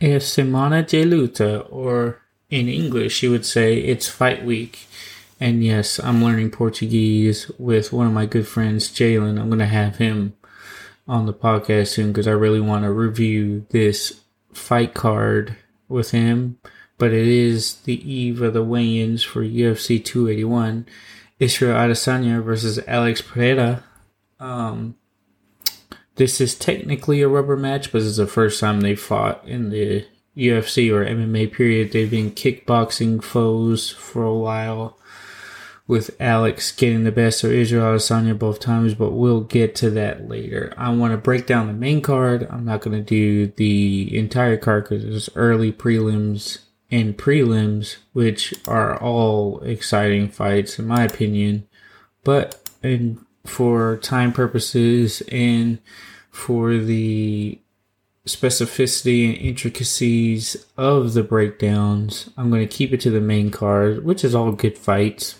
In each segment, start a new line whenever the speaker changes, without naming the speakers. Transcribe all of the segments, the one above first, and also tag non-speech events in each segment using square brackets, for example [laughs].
Es semana de luta, or in English, you would say it's fight week. And yes, I'm learning Portuguese with one of my good friends, Jalen. I'm going to have him on the podcast soon because I really want to review this fight card with him. But it is the eve of the weigh-ins for UFC 281. Israel Adesanya versus Alex Pereira. Um, this is technically a rubber match, but it's the first time they fought in the UFC or MMA period. They've been kickboxing foes for a while with Alex getting the best of Israel Adesanya both times, but we'll get to that later. I want to break down the main card. I'm not going to do the entire card because it's early prelims and prelims, which are all exciting fights in my opinion. But and for time purposes and for the specificity and intricacies of the breakdowns, I'm going to keep it to the main card, which is all good fights.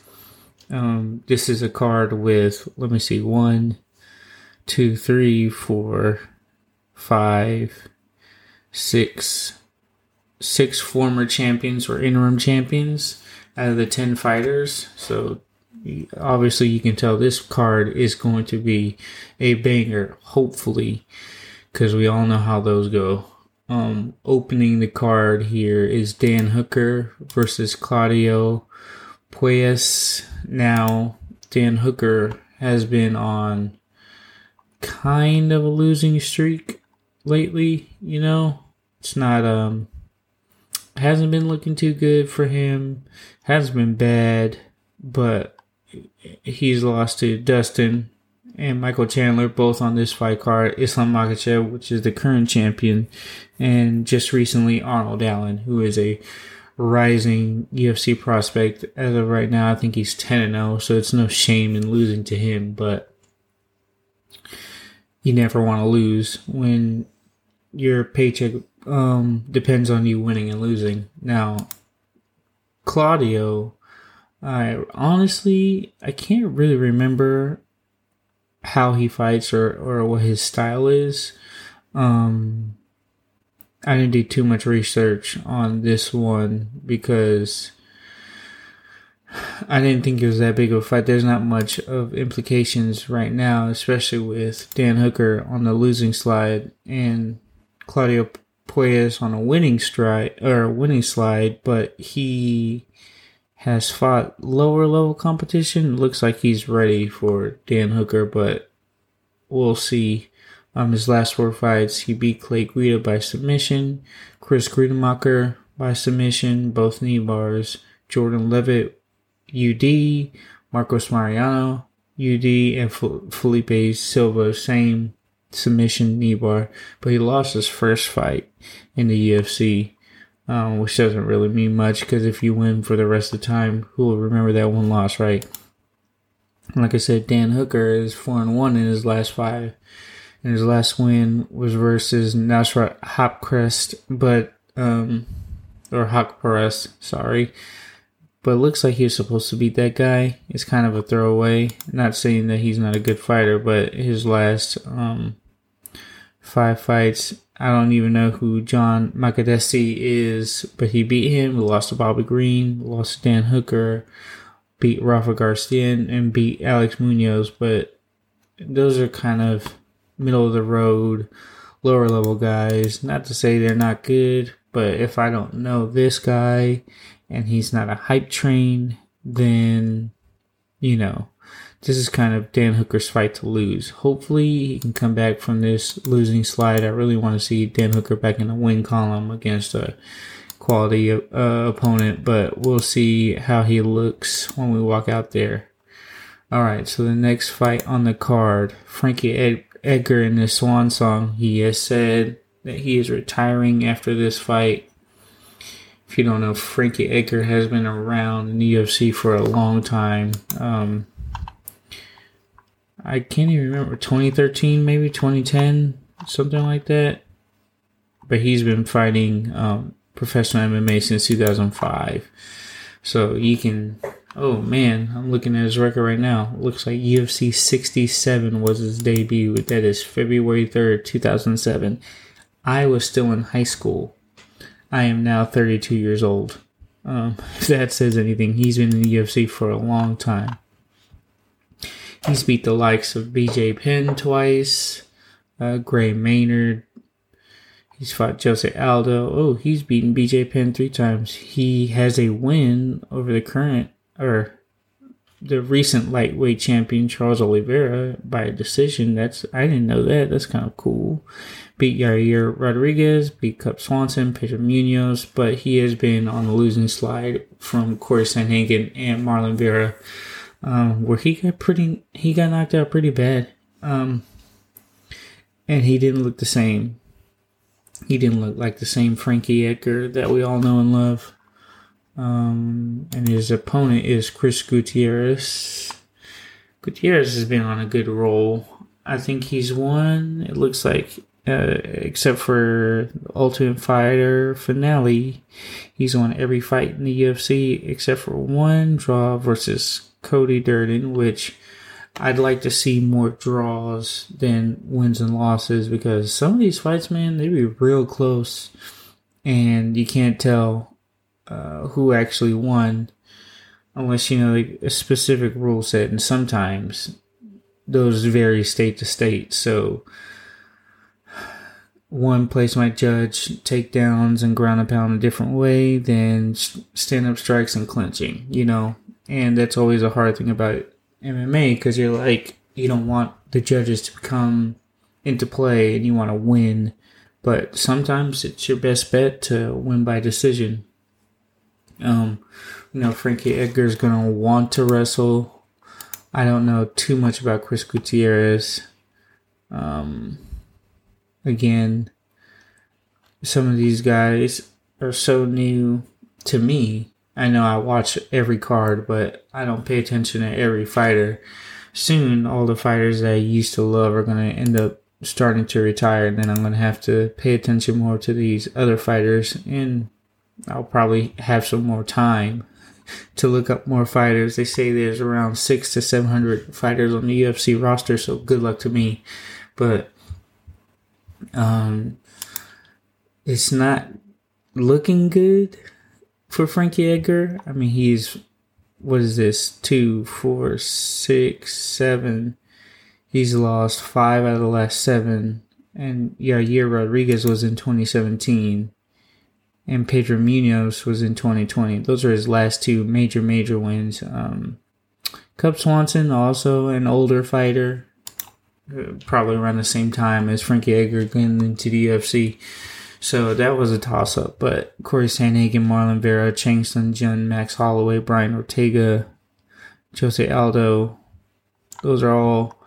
Um, this is a card with, let me see, one, two, three, four, five, six, six former champions or interim champions out of the 10 fighters. So obviously you can tell this card is going to be a banger, hopefully, because we all know how those go. Um, opening the card here is Dan Hooker versus Claudio Puelles. Now, Dan Hooker has been on kind of a losing streak lately, you know? It's not, um, hasn't been looking too good for him. Hasn't been bad, but he's lost to Dustin and Michael Chandler, both on this fight card. Islam Makhachev, which is the current champion, and just recently Arnold Allen, who is a rising UFC prospect. As of right now, I think he's 10 and 0, so it's no shame in losing to him, but you never want to lose when your paycheck um, depends on you winning and losing. Now, Claudio, I honestly I can't really remember how he fights or, or what his style is. Um, I didn't do too much research on this one because [sighs] I didn't think it was that big of a fight. There's not much of implications right now, especially with Dan Hooker on the losing slide and Claudio Puelles on a winning stride or winning slide, but he has fought lower level competition. Looks like he's ready for Dan Hooker, but we'll see. Um, his last four fights, he beat Clay Guida by submission, Chris Gruetzemacher by submission, both knee bars, Jordan Leavitt, UD, Marcos Mariano, UD, and Felipe Silva, same submission knee bar, but he lost his first fight in the UFC, um, which doesn't really mean much because if you win for the rest of the time, who will remember that one loss, right? Like I said, Dan Hooker is four and one in his last five and his last win was versus Nasrat Haqparast, but um, or Haqparast, sorry. But looks like he was supposed to beat that guy. It's kind of a throwaway. Not saying that he's not a good fighter, but his last um, five fights, I don't even know who John Makdessi is, but he beat him. We lost to Bobby Green, lost to Dan Hooker, beat Rafa Garcia, and beat Alex Munoz. But those are kind of middle of the road, lower level guys. Not to say they're not good, but if I don't know this guy and he's not a hype train, then, you know, this is kind of Dan Hooker's fight to lose. Hopefully, he can come back from this losing slide. I really want to see Dan Hooker back in the win column against a quality uh, opponent, but we'll see how he looks when we walk out there. All right, so the next fight on the card, Frankie Ed- Edgar in his swan song, he has said that he is retiring after this fight. If you don't know, Frankie Edgar has been around in the UFC for a long time. Um, I can't even remember 2013, maybe 2010, something like that. But he's been fighting um, professional MMA since 2005. So you can Oh man, I'm looking at his record right now. It looks like UFC 67 was his debut. That is February 3rd, 2007. I was still in high school. I am now 32 years old. Um, [laughs] if that says anything, he's been in the UFC for a long time. He's beat the likes of BJ Penn twice, uh, Gray Maynard. He's fought Jose Aldo. Oh, he's beaten BJ Penn three times. He has a win over the current or the recent lightweight champion Charles Oliveira by a decision. That's I didn't know that. That's kind of cool. Beat Yair Rodriguez, beat Cub Swanson, Pedro Munhoz, but he has been on the losing slide from Corey Sandhagen and Marlon Vera, um, where he got pretty he got knocked out pretty bad, um, and he didn't look the same. He didn't look like the same Frankie Edgar that we all know and love. Um, and his opponent is Chris Gutierrez. Gutierrez has been on a good roll. I think he's won. It looks like, uh, except for Ultimate Fighter finale, he's won every fight in the UFC except for one draw versus Cody Durden, which I'd like to see more draws than wins and losses because some of these fights, man, they be real close, and you can't tell uh, who actually won unless you know like a specific rule set and sometimes those vary state to state. So one place might judge takedowns and ground and pound a different way than stand up strikes and clinching you know and that's always a hard thing about mma because you're like you don't want the judges to come into play and you want to win but sometimes it's your best bet to win by decision um, you know, Frankie Edgar is going to want to wrestle. I don't know too much about Chris Gutierrez. Um, again, some of these guys are so new to me. I know I watch every card, but I don't pay attention to every fighter. Soon, all the fighters that I used to love are going to end up starting to retire, and then I'm going to have to pay attention more to these other fighters and I'll probably have some more time to look up more fighters. They say there's around six to seven hundred fighters on the UFC roster, so good luck to me. But um, it's not looking good for Frankie Edgar. I mean, he's what is this? Two, four, six, seven. He's lost five out of the last seven, and yeah, Yair Rodriguez was in 2017 and Pedro Munhoz was in 2020. Those are his last two major, major wins. Um, Cub Swanson, also an older fighter, probably around the same time as Frankie Edgar getting into the UFC. So that was a toss up. But Corey Sandhagen, Marlon Vera, Chan Sung Jung, Max Holloway, Brian Ortega, Jose Aldo, those are all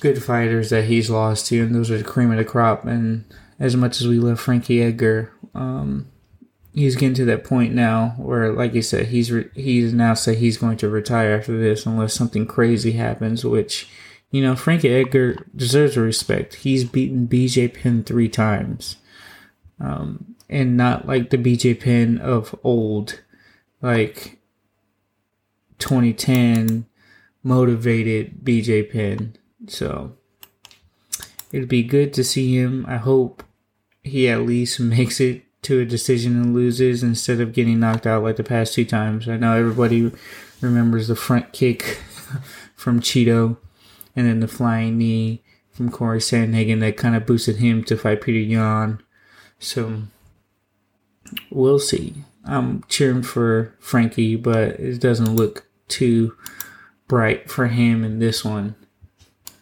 good fighters that he's lost to, and those are the cream of the crop. And as much as we love Frankie Edgar, um, he's getting to that point now where, like you said, he's re- he's now said he's going to retire after this unless something crazy happens. Which, you know, Frankie Edgar deserves respect. He's beaten BJ Penn three times, um, and not like the BJ Penn of old, like 2010 motivated BJ Penn. So it'd be good to see him. I hope he at least [laughs] makes it to a decision and loses instead of getting knocked out like the past two times. I know everybody remembers the front kick [laughs] from Chito and then the flying knee from Corey Sandhagen that kind of boosted him to fight Petr Yan. So we'll see. I'm cheering for Frankie, but it doesn't look too bright for him in this one.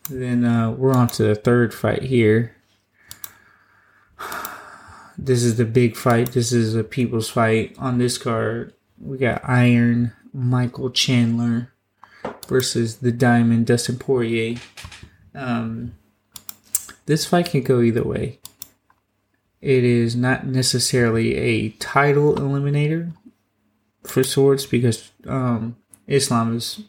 Then uh, we're on to the third fight here. [sighs] This is the big fight. This is a people's fight. On this card, we got Iron Michael Chandler versus the Diamond Dustin Poirier. Um, this fight can go either way. It is not necessarily a title eliminator for sorts because um, Islam is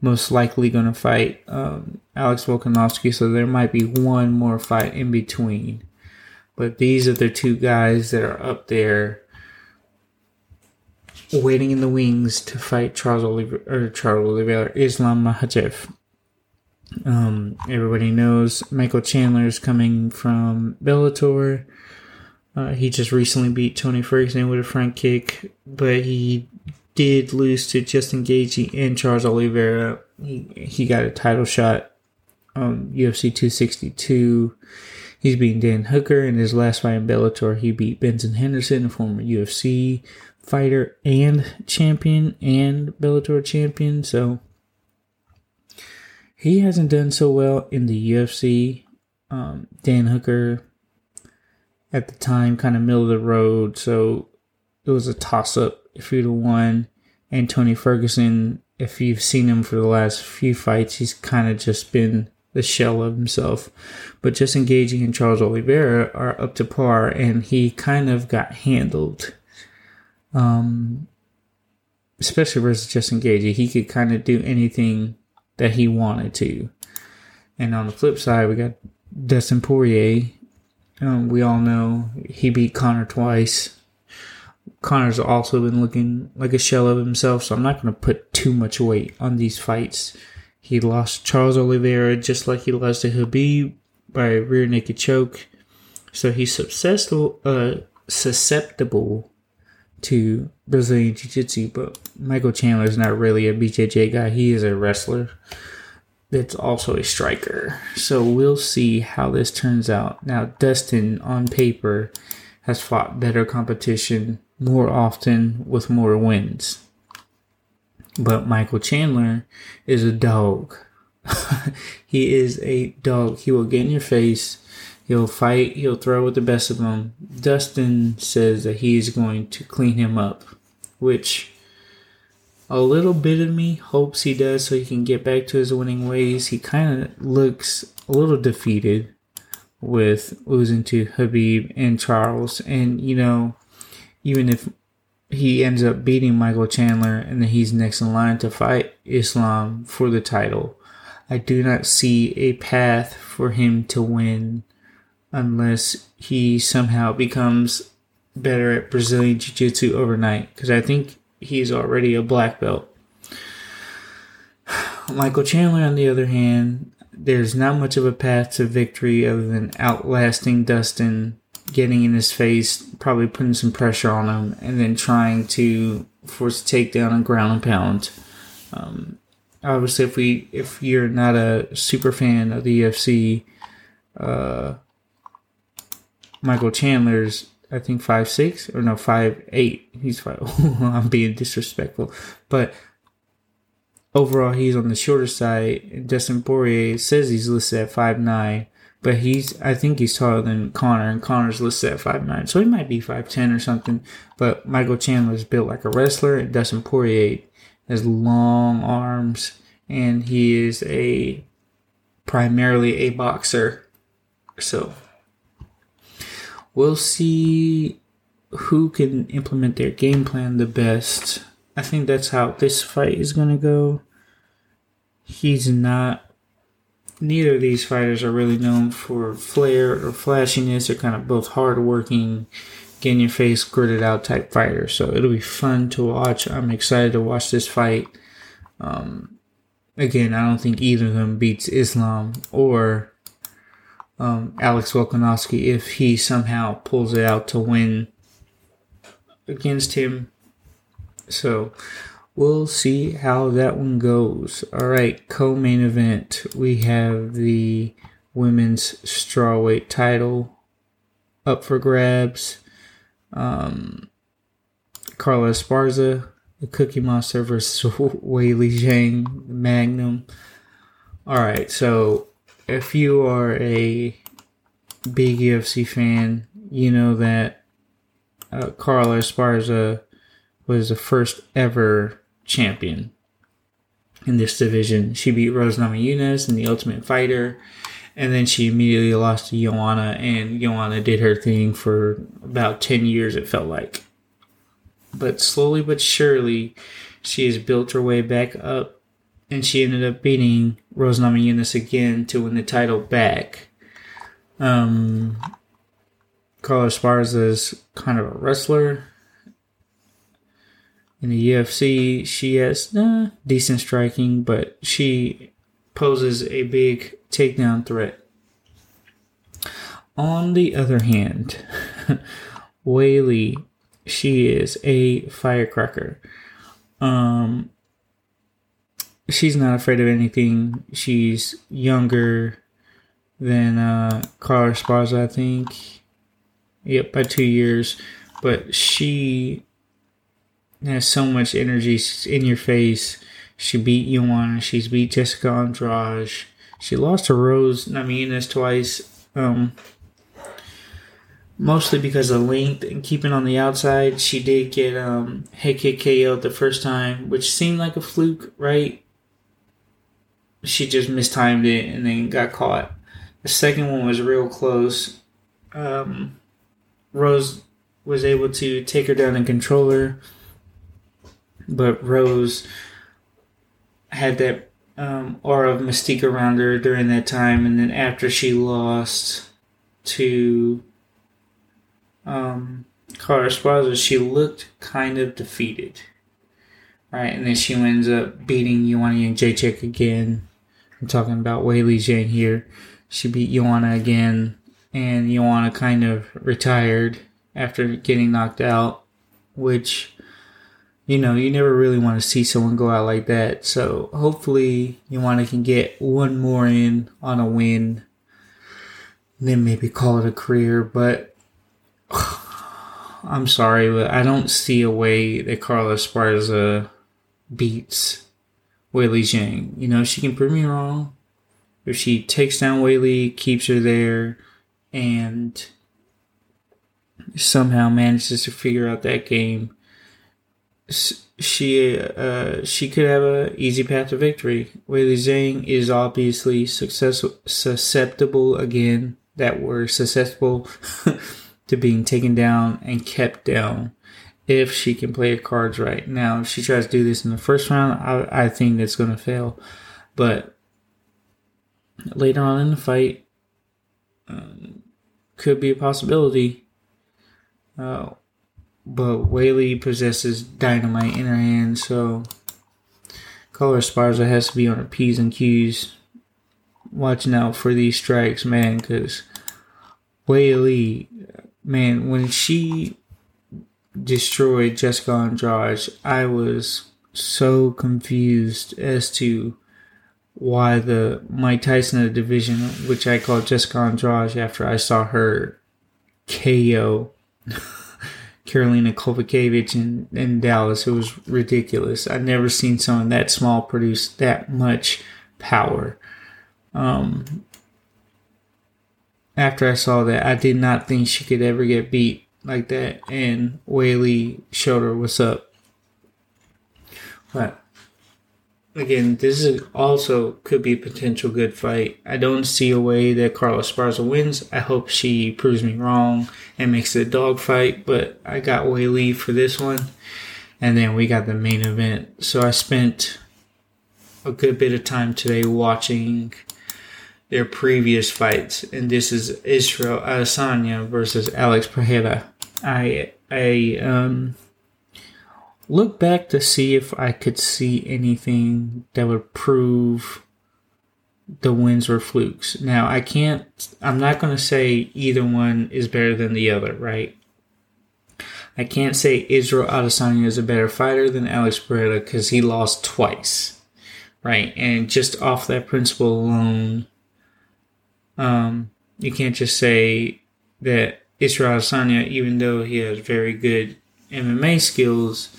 most likely going to fight um, Alex Volkanovski, so there might be one more fight in between. But these are the two guys that are up there waiting in the wings to fight Charles Oliver or Charles Oliveira, Islam Makhachev. Um, everybody knows Michael Chandler is coming from Bellator. Uh, he just recently beat Tony Ferguson with a front kick, but he did lose to Justin Gaethje and Charles Oliveira. He he got a title shot on UFC 262. He's beaten Dan Hooker in his last fight in Bellator. He beat Benson Henderson, a former UFC fighter and champion and Bellator champion. So he hasn't done so well in the UFC. Um, Dan Hooker at the time, kind of middle of the road. So it was a toss up if he'd won. And Tony Ferguson, if you've seen him for the last few fights, he's kind of just been the shell of himself. But Justin Gaethje and Charles Oliveira are up to par, and he kind of got handled. Um, especially versus Justin Gaethje, he could kind of do anything that he wanted to. And on the flip side, we got Dustin Poirier. Um, we all know he beat Conor twice. Conor's also been looking like a shell of himself, so I'm not going to put too much weight on these fights. He lost Charles Oliveira just like he lost to Khabib by rear naked choke, so he's susceptible, uh, susceptible to Brazilian Jiu Jitsu. But Michael Chandler is not really a BJJ guy; he is a wrestler that's also a striker. So we'll see how this turns out. Now, Dustin on paper has fought better competition more often with more wins. But Michael Chandler is a dog. [laughs] he is a dog. He will get in your face. He'll fight. He'll throw with the best of them. Dustin says that he's going to clean him up, which a little bit of me hopes he does so he can get back to his winning ways. He kind of looks a little defeated with losing to Khabib and Charles. And, you know, even if he ends up beating Michael Chandler and then he's next in line to fight Islam for the title, I do not see a path for him to win unless he somehow becomes better at Brazilian Jiu Jitsu overnight. Because I think he's already a black belt. [sighs] Michael Chandler, on the other hand, there's not much of a path to victory other than outlasting Dustin getting in his face, probably putting some pressure on him, and then trying to force a takedown and ground and pound. Um, obviously, if we if you're not a super fan of the UFC, uh, Michael Chandler's I think five six or no five eight. He's five. [laughs] I'm being disrespectful, but overall he's on the shorter side. Dustin Poirier says he's listed at five nine. But he's, I think he's taller than Conor, and Conor's listed at five nine, so he might be five ten or something. But Michael Chandler is built like a wrestler, and Dustin Poirier has long arms, and he is a primarily a boxer. So we'll see who can implement their game plan the best. I think that's how this fight is gonna go. He's not neither of these fighters are really known for flair or flashiness. They're kind of both hardworking, get in your face, gritted out type fighters. So it'll be fun to watch. I'm excited to watch this fight. Um, again, I don't think either of them beats Islam or um, Alex Volkanovski if he somehow pulls it out to win against him. So we'll see how that one goes. All right, co main event. We have the women's strawweight title up for grabs. Um, Carla Esparza, the Cookie Monster versus [laughs] Weili Zhang, Magnum. All right, so if you are a big UFC fan, you know that uh, Carla Esparza was the first ever champion in this division. She beat Rose Namajunas in the Ultimate Fighter, and then she immediately lost to Joanna, and Joanna did her thing for about 10 years, it felt like. But slowly but surely, she has built her way back up, and she ended up beating Rose Namajunas again to win the title back. Um, Carla Esparza is kind of a wrestler in the UFC, she has decent striking, but she poses a big takedown threat. On the other hand, [laughs] Weili, she is a firecracker. Um, she's not afraid of anything. She's younger than uh, Carla Esparza, I think. Yep, by two years. But she has so much energy. She's in your face. She beat Joanna. She's beat Jessica Andrade. She lost to Rose Namajunas twice. Um, mostly because of length and keeping on the outside. She did get um, head kick KO the first time, which seemed like a fluke, right? She just mistimed it and then got caught. The second one was real close. Um, Rose was able to take her down and control her, but Rose had that um, aura of mystique around her during that time, and then after she lost to um, Esparza, she looked kind of defeated. Right, and then she ends up beating Joanna Jędrzejczyk again. I'm talking about Weili Zhang here. She beat Joanna again, and Joanna kind of retired after getting knocked out, which, you know, you never really want to see someone go out like that. So hopefully, Joanna can get one more in on a win, then maybe call it a career. But [sighs] I'm sorry, but I don't see a way that Carla Esparza beats Weili Zhang. You know, she can prove me wrong. If she takes down Weili, keeps her there, and somehow manages to figure out that game, she uh, she could have an easy path to victory. Weili Zhang is obviously success susceptible again. That word susceptible [laughs] to being taken down and kept down if she can play her cards right. Now, if she tries to do this in the first round, I, I think that's going to fail. But later on in the fight, um, could be a possibility. Uh, but Weili possesses dynamite in her hand, so Carla Esparza has to be on her P's and Q's, watching out for these strikes, man, because Weili, man, when she destroyed Jessica Andrade, I was so confused as to why the Mike Tyson of the division, which I call Jessica Andrade after I saw her KO Karolina [laughs] Kowalkiewicz in, in Dallas. It was ridiculous. I'd never seen someone that small produce that much power. Um, after I saw that, I did not think she could ever get beat like that. And Weili showed her what's up. But again, this is also could be a potential good fight. I don't see a way that Carla Esparza wins. I hope she proves me wrong and makes it a dog fight. But I got Weili for this one. And then we got the main event. So I spent a good bit of time today watching their previous fights, and this is Israel Adesanya versus Alex Pereira. I I um look back to see if I could see anything that would prove the wins were flukes. Now I can't. I'm not going to say either one is better than the other, right? I can't say Israel Adesanya is a better fighter than Alex Pereira because he lost twice, right? And just off that principle alone, um, you can't just say that Israel Adesanya, even though he has very good MMA skills,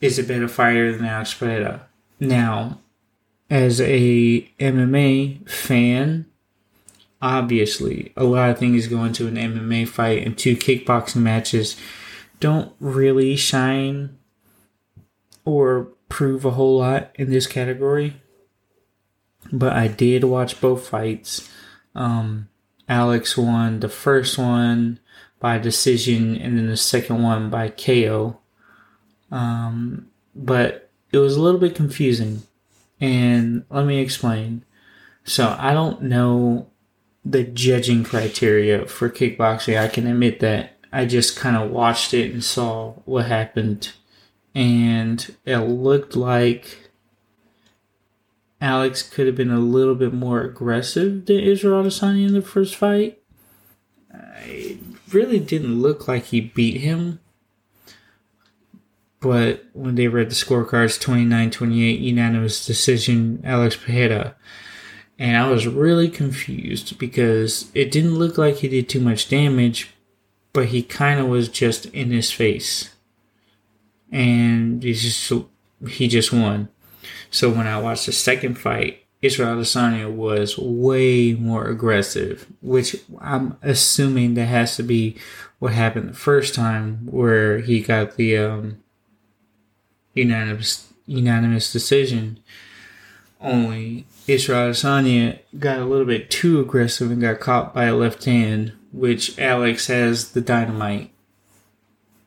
is a better fighter than Alex Pereira. Now, as a MMA fan, obviously a lot of things go into an MMA fight, and two kickboxing matches don't really shine or prove a whole lot in this category. But I did watch both fights um, Alex won the first one by decision and then the second one by KO. Um, but it was a little bit confusing. And let me explain. So I don't know the judging criteria for kickboxing. I can admit that. I just kind of watched it and saw what happened. And it looked like Alex could have been a little bit more aggressive than Israel Adesanya in the first fight. I, really didn't look like he beat him. But when they read the scorecards 29 28, unanimous decision, Alex Pereira. And I was really confused because it didn't look like he did too much damage, but he kind of was just in his face. And he just, he just won. So when I watched the second fight, Israel Adesanya was way more aggressive, which I'm assuming that has to be what happened the first time where he got the um, unanimous unanimous decision. Only Israel Adesanya got a little bit too aggressive and got caught by a left hand, which Alex has the dynamite.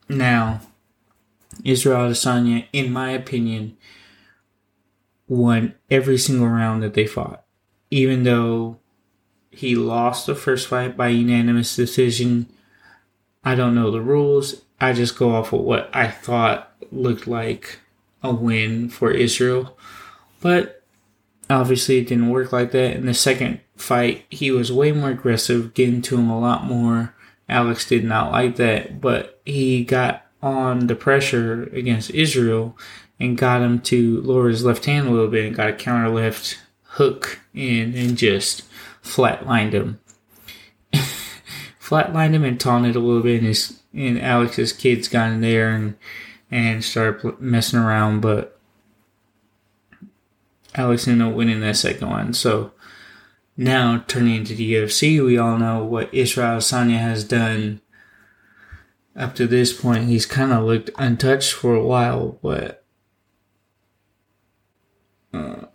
Now, Israel Adesanya, in my opinion, won every single round that they fought. Even though he lost the first fight by unanimous decision, I don't know the rules. I just go off of what I thought looked like a win for Israel. But obviously, it didn't work like that. In the second fight, he was way more aggressive, getting to him a lot more. Alex did not like that, but he got on the pressure against Israel and got him to lower his left hand a little bit and got a counter left hook in and just flatlined him. [laughs] flatlined him and taunted a little bit, and his and Alex's kids got in there and and started messing around, but Alex ended up winning that second one. So now turning into the UFC, we all know what Israel Sanya has done up to this point. He's kind of looked untouched for a while, but uh,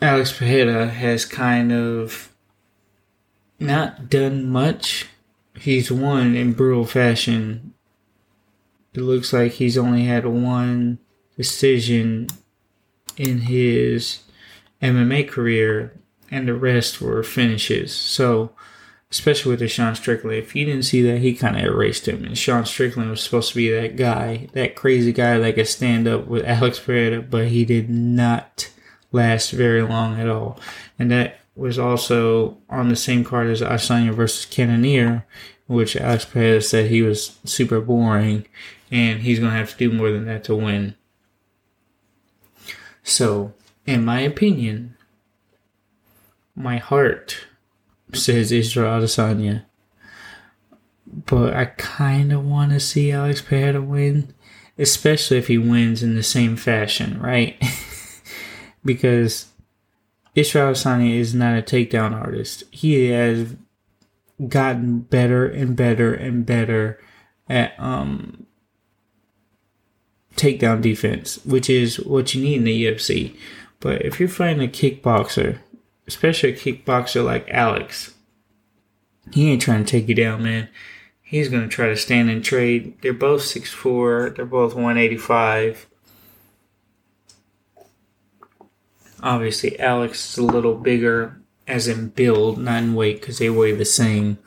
Alex Pereira has kind of not done much. He's won in brutal fashion. It looks like he's only had one decision in his MMA career, and the rest were finishes. So, especially with Sean Strickland, if you didn't see that, he kind of erased him. And Sean Strickland was supposed to be that guy, that crazy guy that could stand up with Alex Pereira, but he did not last very long at all. And that was also on the same card as Asanya versus Cannonier, which Alex Pereira said he was super boring and he's going to have to do more than that to win. So, in my opinion, my heart says Israel Adesanya. But I kind of want to see Alex Pereira win, especially if he wins in the same fashion, right? [laughs] because Israel Adesanya is not a takedown artist. He has gotten better and better and better at um, takedown defense, which is what you need in the UFC. But if you're fighting a kickboxer, especially a kickboxer like Alex, he ain't trying to take you down, man. He's gonna try to stand and trade. They're both 6'4", they're both 185. Obviously, Alex is a little bigger, as in build, not in weight, because they weigh the same.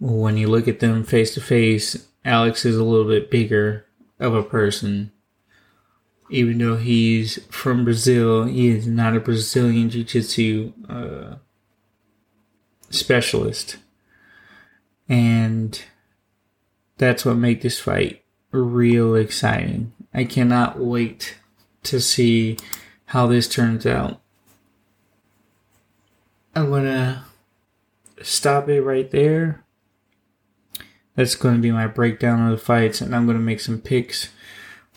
When you look at them face to face, Alex is a little bit bigger of a person. Even though he's from Brazil, he is not a Brazilian Jiu Jitsu uh, specialist. And that's what made this fight real exciting. I cannot wait to see how this turns out. I'm gonna stop it right there. That's going to be my breakdown of the fights, and I'm going to make some picks.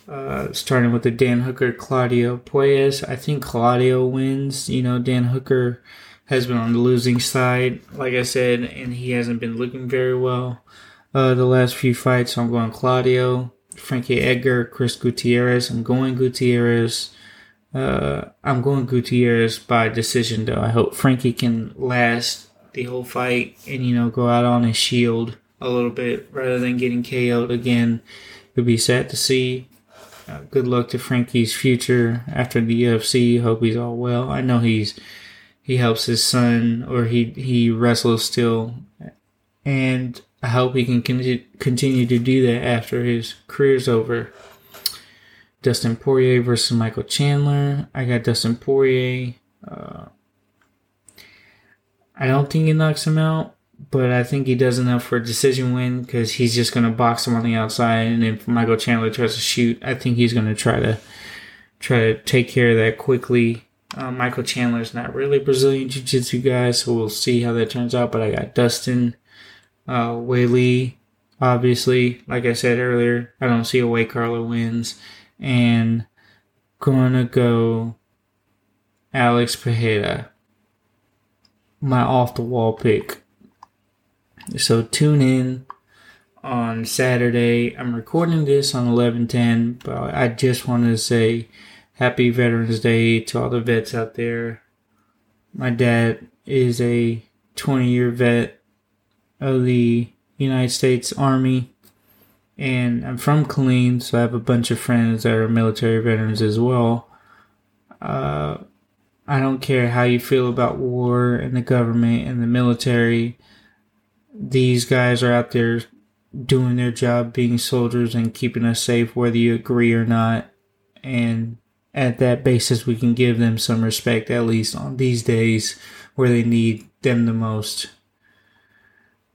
Uh, starting with the Dan Hooker Claudio Puelles. I think Claudio wins. You know, Dan Hooker has been on the losing side, like I said, and he hasn't been looking very well uh, the last few fights. So I'm going Claudio. Frankie Edgar, Chris Gutierrez. I'm going Gutierrez. Uh, I'm going Gutierrez by decision, though. I hope Frankie can last the whole fight and, you know, go out on his shield a little bit rather than getting KO'd again. It'd be sad to see. Uh, good luck to Frankie's future after the UFC. Hope he's all well. I know he's he helps his son or he he wrestles still, and I hope he can continue to do that after his career's over. Dustin Poirier versus Michael Chandler. I got Dustin Poirier. Uh, I don't think he knocks him out. but I think he does enough for a decision win because he's just going to box him on the outside, and if Michael Chandler tries to shoot, I think he's going to try to try to take care of that quickly. Uh, Michael Chandler's not really Brazilian Jiu Jitsu guy, so we'll see how that turns out. But I got Dustin uh, Weili, obviously. Like I said earlier, I don't see a way Carla wins, and gonna go Alex Pereira, my off the wall pick. So tune in on Saturday. I'm recording this on 11:10, but I just wanted to say happy Veterans Day to all the vets out there. My dad is a 20-year vet of the United States Army, and I'm from Killeen, so I have a bunch of friends that are military veterans as well. Uh, I don't care how you feel about war and the government and the military. These guys are out there doing their job, being soldiers and keeping us safe, whether you agree or not. And at that basis, we can give them some respect, at least on these days where they need them the most.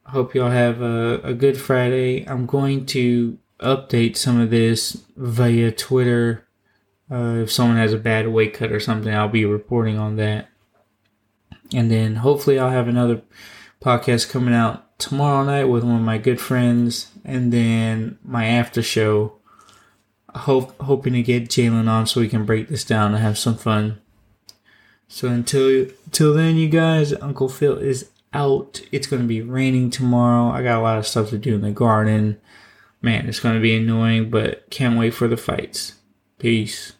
Hope y'all have a, a good Friday. I'm going to update some of this via Twitter uh, if someone has a bad weight cut or something, I'll be reporting on that. And then hopefully I'll have another podcast coming out tomorrow night with one of my good friends, and then my after show. Hope hoping to get Jalen on so we can break this down and have some fun. So until until then, you guys, Uncle Phil is out. It's gonna be raining tomorrow. I got a lot of stuff to do in the garden. Man, it's gonna be annoying, but can't wait for the fights. Peace.